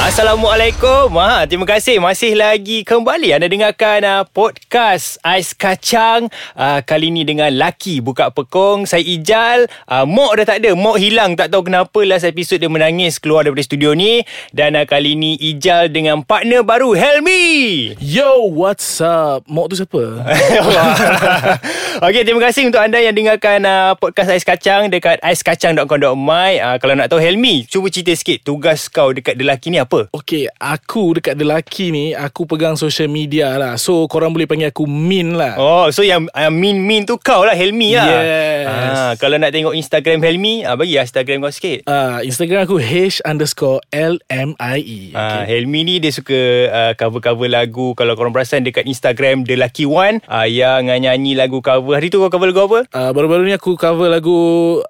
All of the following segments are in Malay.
Assalamualaikum. Ha, Terima kasih. Masih lagi kembali Anda dengarkan uh, podcast Ais Kacang. Uh, Kali ni dengan Laki Buka Pekong. Saya Ijal. Uh, Mok dah tak ada. Mok hilang. Tak tahu kenapa Last episode dia menangis Keluar daripada studio ni. Dan uh, kali ni Ijal dengan partner baru Helmi. Yo, what's up? Mok tu siapa? Okey, terima kasih untuk anda yang dengarkan uh, podcast Ais Kacang dekat aiskacang.com.my. Uh, kalau nak tahu Helmi, cuba cerita sikit tugas kau dekat lelaki ni apa? Okay, aku dekat lelaki ni, aku pegang social media lah. So, korang boleh panggil aku Min lah. Oh, so yang uh, min-min tu kau lah Helmi lah. Yes. Ah, kalau nak tengok Instagram Helmi, uh, bagi lah Instagram kau sikit. Uh, Instagram aku H underscore L-M-I-E. Ah, Helmi ni dia suka uh, cover-cover lagu Kalau korang perasan dekat Instagram The Lucky One uh, Yang nyanyi lagu cover Hari tu kau cover lagu apa? Uh, baru-baru ni aku cover lagu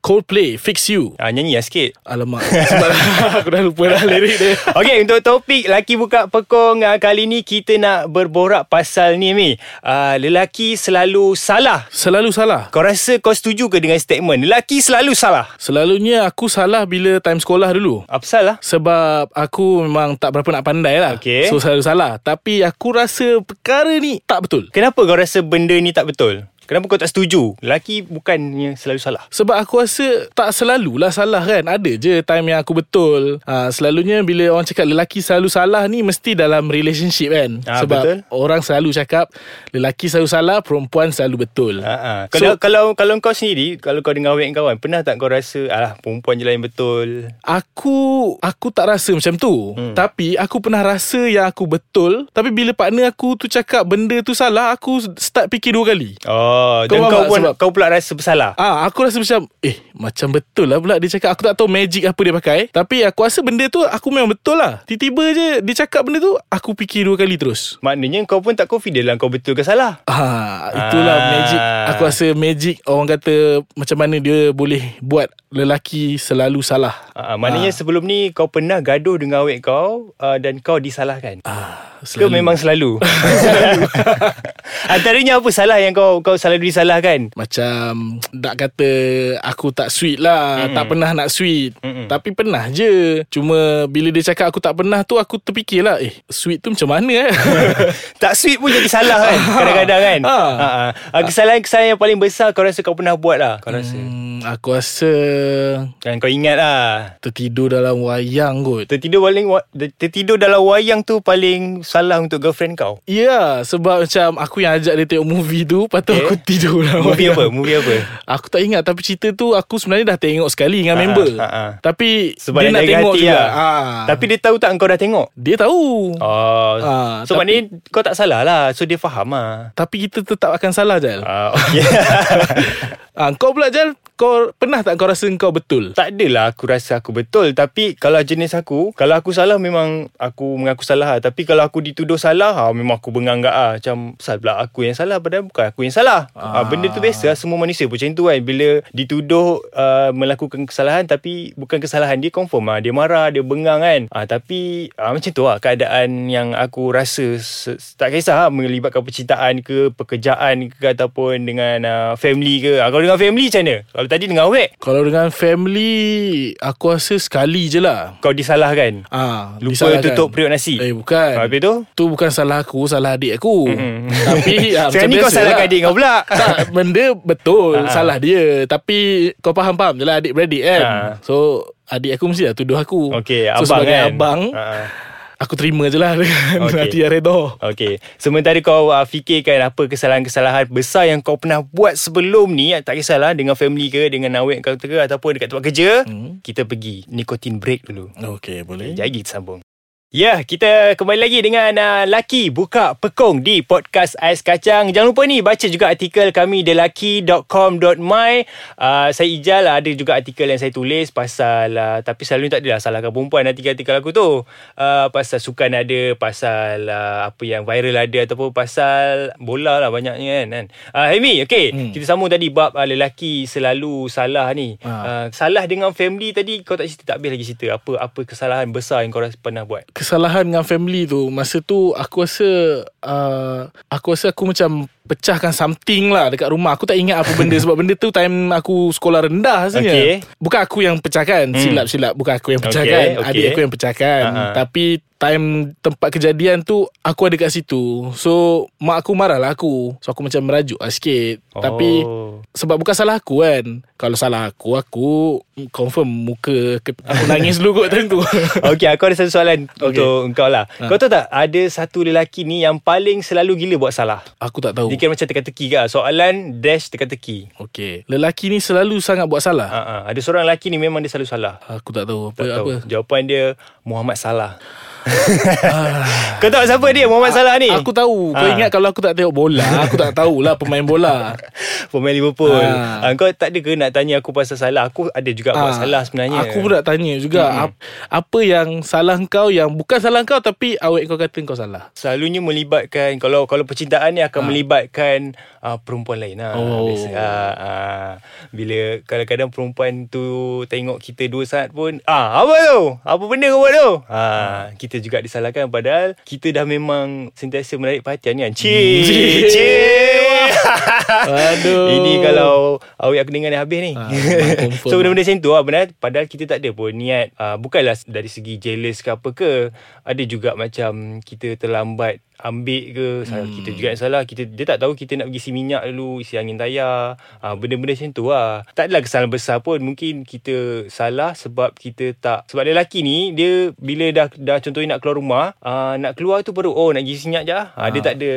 Coldplay, Fix You. Uh, nyanyi lah sikit Alamak, sebab aku dah lupa dah lirik dia. Okey untuk topik laki buka pekong uh, kali ni kita nak berborak pasal ni Mi. Uh, lelaki selalu salah. Selalu salah. Kau rasa kau setuju ke dengan statement lelaki selalu salah? Selalunya aku salah bila time sekolah dulu. Apa pasal lah? Sebab aku memang tak berapa nak pandai lah Okey. So selalu salah Tapi aku rasa perkara ni tak betul Kenapa kau rasa benda ni tak betul? Kenapa kau tak setuju? Lelaki bukannya selalu salah. Sebab aku rasa tak selalulah salah kan Ada je time yang aku betul ha, Selalunya bila orang cakap lelaki selalu salah ni Mesti dalam relationship kan Ah, Sebab betul. orang selalu cakap Lelaki selalu salah, perempuan selalu betul Ha ah. Kalau So- kalau kalau kau sendiri, kalau kau dengan awek kawan, pernah tak kau rasa alah perempuan je lah yang betul? Aku Aku tak rasa macam tu hmm. Tapi aku pernah rasa yang aku betul Tapi bila partner aku tu cakap benda tu salah Aku start fikir dua kali Oh, Kau dan kau tak? pun Sebab- kau pula rasa bersalah. Ah, aku rasa macam Eh macam betul lah pula Dia cakap aku tak tahu magic apa dia pakai Tapi aku rasa benda tu Aku memang betul lah Tiba-tiba je Dia cakap benda tu Aku fikir dua kali terus Maknanya kau pun tak confident lah kau betul ke salah. Ah, itulah Ah. magic. Aku rasa magic orang kata macam mana dia boleh buat lelaki selalu salah. Uh, maknanya sebelum ni kau pernah gaduh dengan awek kau uh, dan kau disalahkan. Ah, Ke memang selalu? Antaranya apa salah yang kau kau selalu disalahkan? macam nak kata aku tak sweet lah, mm tak pernah nak sweet. Mm-mm. Tapi pernah je. Cuma bila dia cakap aku tak pernah tu aku terfikirlah, eh sweet tu macam mana eh? tak sweet pun jadi salah kan kadang-kadang kan. Ha. Uh, uh, kesalahan-kesalahan yang paling besar kau rasa kau pernah buat lah kau rasa. hmm, aku rasa Dan kau ingat lah. tertidur dalam wayang kot. Tertidur paling tertidur dalam wayang tu paling salah untuk girlfriend kau. Ya, yeah, sebab macam aku yang ajak dia tengok movie tu, lepas tu Okay. aku tidur dalam Movie wayang. apa? Movie apa? Aku tak ingat Tapi cerita tu Aku sebenarnya dah tengok sekali Dengan Ha, member ha, ha. Tapi Sebab Dia dia nak tengok hati juga lah. ha. Tapi dia tahu tak kau dah tengok? Dia tahu Oh. Ah, so tapi- maknanya kau tak salah lah. So dia faham lah. Tapi kita tetap akan salah Jal Ah, okay. ha, Kau pula Jal Kau pernah tak kau rasa kau betul tak adalah aku rasa aku betul. Tapi kalau jenis aku, kalau aku salah memang aku mengaku salah lah. Tapi kalau aku dituduh salah, ha, memang aku benganggak lah. Macam, pasal pula aku yang salah padahal bukan aku yang salah. Ah. Ah. benda tu biasa. Semua manusia pun macam tu kan. Bila dituduh uh, melakukan kesalahan tapi bukan kesalahan dia confirm lah. Dia marah, dia bengang kan. Ah, tapi ah, macam tu lah keadaan yang aku rasa tak kisah lah melibatkan percintaan ke, pekerjaan ke ataupun dengan uh, family ke. Ah, kalau dengan family macam mana? Kalau tadi dengan awek, Kalau dengan family Aku rasa sekali je lah kau disalahkan. Ah, Lupa disalahkan. tutup periuk nasi. Eh bukan Ha, habis tu? Tu bukan salah aku Salah adik aku Mm-mm. Tapi ah, Sekarang ni kau salahkan lah. adik kau pula. tak, benda betul Ah. Salah dia Tapi kau faham-faham je lah Adik-beradik kan Ah. So Adik aku mesti lah tuduh aku Okey, So abang sebagai kan? abang Ha. Aku terima je lah Dengan Okey. hati yang redha Okey. Sementara kau uh, fikirkan apa kesalahan-kesalahan besar yang kau pernah buat sebelum ni, tak kisahlah dengan family ke, dengan awek kau ke ataupun dekat tempat kerja, Hmm. kita pergi nicotine break dulu. Okey boleh Sekejap lagi kita sambung. Ya, kita kembali lagi dengan uh, Laki Buka Pekong di Podcast Ais Kacang. Jangan lupa ni baca juga artikel kami thelaki.com.my. Uh, saya Ijal ada juga artikel yang saya tulis pasal uh, tapi selalu tak adalah salahkan perempuan artikel-artikel aku tu. Uh, pasal sukan ada, pasal uh, apa yang viral ada ataupun pasal bola lah banyaknya kan. kan. Uh, Hemi, okey. Hmm. Kita sambung tadi bab uh, lelaki selalu salah ni. Ha. Uh, salah dengan family tadi kau tak cerita tak habis lagi cerita. Apa apa kesalahan besar yang kau pernah buat? Kesalahan dengan family tu Masa tu aku rasa uh, Aku rasa aku macam pecahkan something lah dekat rumah Aku tak ingat apa benda Sebab benda tu time aku sekolah rendah sebenarnya Okay. Bukan aku yang pecahkan Silap-silap Bukan aku yang pecahkan Okay, okay. Adik aku yang pecahkan Ha-ha. Tapi time tempat kejadian tu Aku ada kat situ So mak aku marah lah aku So aku macam merajuk lah sikit Oh. Tapi sebab bukan salah aku kan Kalau salah aku Aku confirm muka ke, Aku nangis dulu kot time tu Okey, aku ada satu soalan okay. Untuk engkau lah. Ha. Kau tahu tak ada satu lelaki ni yang paling selalu gila buat salah. Aku tak tahu Dia kira macam teka-teki ke. Soalan dash teka-teki. Okay Lelaki ni selalu sangat buat salah ha. Ada seorang lelaki ni memang dia selalu salah. Aku tak tahu Apa, Tak tahu. apa? Jawapan dia Muhammad Salah. Kau tahu siapa dia Muhammad Salah ni? Aku tahu Kau Ah. ingat kalau aku tak tengok bola Aku tak tahulah pemain bola Pemain Liverpool. Ha. Kau tak ada ke nak tanya aku pasal salah? Aku ada juga buat Ah, salah sebenarnya. Aku pun nak tanya juga ap, Apa yang salah kau Yang bukan salah kau Tapi awet kau kata kau salah Selalunya melibatkan kalau kalau percintaan ni akan Ha. melibatkan uh, perempuan lain lah. Oh. Biasa, uh, uh, bila kadang-kadang perempuan tu tengok kita dua saat pun, ah apa tu? Apa benda kau buat tu? Ha, kita juga disalahkan padahal kita dah memang sentiasa menarik perhatian kan. Cik, cik. Aduh. Ini kalau awet aku dengar dah habis ni. Confirm so benda-benda macam tu lah benar. Padahal kita tak ada pun niat. Uh, bukanlah dari segi jealous ke apa ke. Ada juga macam kita terlambat ambil ke Hmm. kita juga yang salah kita dia tak tahu kita nak pergi isi minyak dulu isi angin tayar ha, benda-benda macam tu lah tak adalah kesalahan besar pun mungkin kita salah sebab kita tak sebab lelaki ni dia bila dah dah contohnya nak keluar rumah uh, nak keluar tu baru oh nak pergi isi minyak je lah. ha, dia Ah. tak ada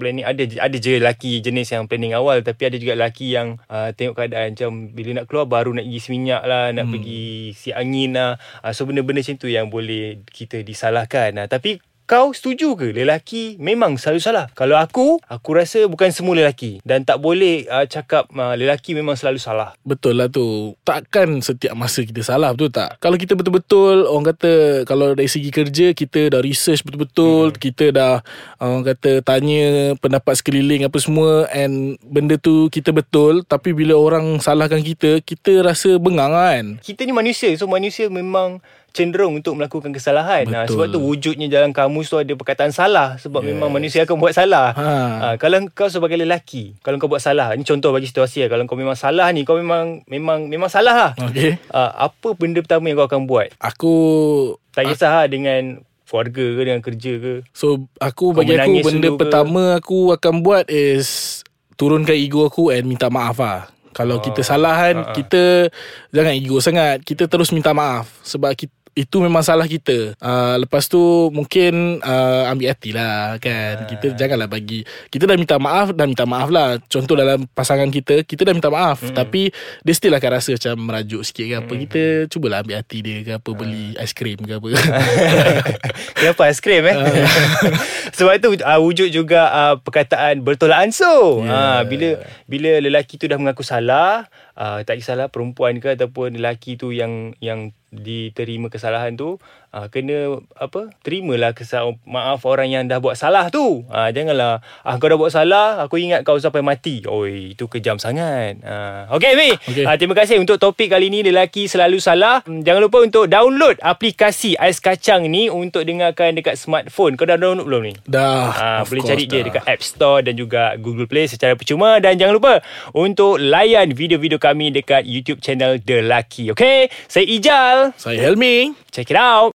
planning ada ada je lelaki jenis yang planning awal tapi ada juga lelaki yang uh, tengok keadaan macam bila nak keluar baru nak pergi isi minyak lah nak hmm. pergi isi angin lah uh, so benda-benda macam tu yang boleh kita disalahkan uh, tapi kau setuju ke lelaki memang selalu salah? Kalau aku, aku rasa bukan semua lelaki dan tak boleh uh, cakap uh, lelaki memang selalu salah. Betul lah tu Takkan setiap masa kita salah Betul tak Kalau kita betul-betul Orang kata Kalau dari segi kerja Kita dah research betul-betul hmm. Kita dah Orang kata Tanya pendapat sekeliling Apa semua And benda tu Kita betul Tapi bila orang salahkan kita Kita rasa bengang kan Kita ni manusia, so manusia memang cenderung untuk melakukan kesalahan. Nah, Betul. sebab tu wujudnya dalam kamus tu ada perkataan salah sebab Yes. memang manusia akan buat salah. Ha. Ha, kalau kau sebagai lelaki, kalau kau buat salah, ni contoh bagi situasi lah. Kalau kau memang salah ni, kau memang memang memang salah lah. Okay Uh, apa benda pertama yang kau akan buat? Aku Tak kisah lah dengan keluarga ke dengan kerja ke. So aku Kau bagi aku benda dulu ke? pertama aku akan buat is turunkan ego aku and minta maaf lah. Kalau Oh, kita salah kan, ha, ha. kita jangan ego sangat. Kita terus minta maaf sebab kita itu memang salah kita. Uh, lepas tu mungkin uh, ambil hati lah kan. Ah. Kita janganlah bagi. Kita dah minta maaf, dah minta maaf lah. Contoh dalam pasangan kita, kita dah minta maaf. Hmm. Tapi dia still akan rasa macam merajuk sikit ke apa. Kita cubalah ambil hati dia ke apa. Beli Ah. aiskrim ke apa. Kenapa aiskrim eh? Sebab itu uh, wujud juga uh, perkataan bertolak ansur. Yeah. Yeah. Uh, bila bila lelaki tu dah mengaku salah, uh, tak kisahlah perempuan ke ataupun lelaki tu yang yang diterima kesalahan tu uh, kena apa terimalah kesal maaf orang yang dah buat salah tu. Uh, janganlah ah kau dah buat salah aku ingat kau sampai mati. Oi itu kejam sangat. Uh, okey Mi. Okey. uh, terima kasih untuk topik kali ni lelaki selalu salah. Hmm, jangan lupa untuk download aplikasi ais kacang ni untuk dengarkan dekat smartphone. Kau dah download belum ni dah. Ah, of boleh cari dia dah. dekat App Store dan juga Google Play secara percuma. Dan jangan lupa untuk layan video-video kami dekat YouTube channel The Lucky. Okay? Saya Ijal. Saya Helmi. Check it out.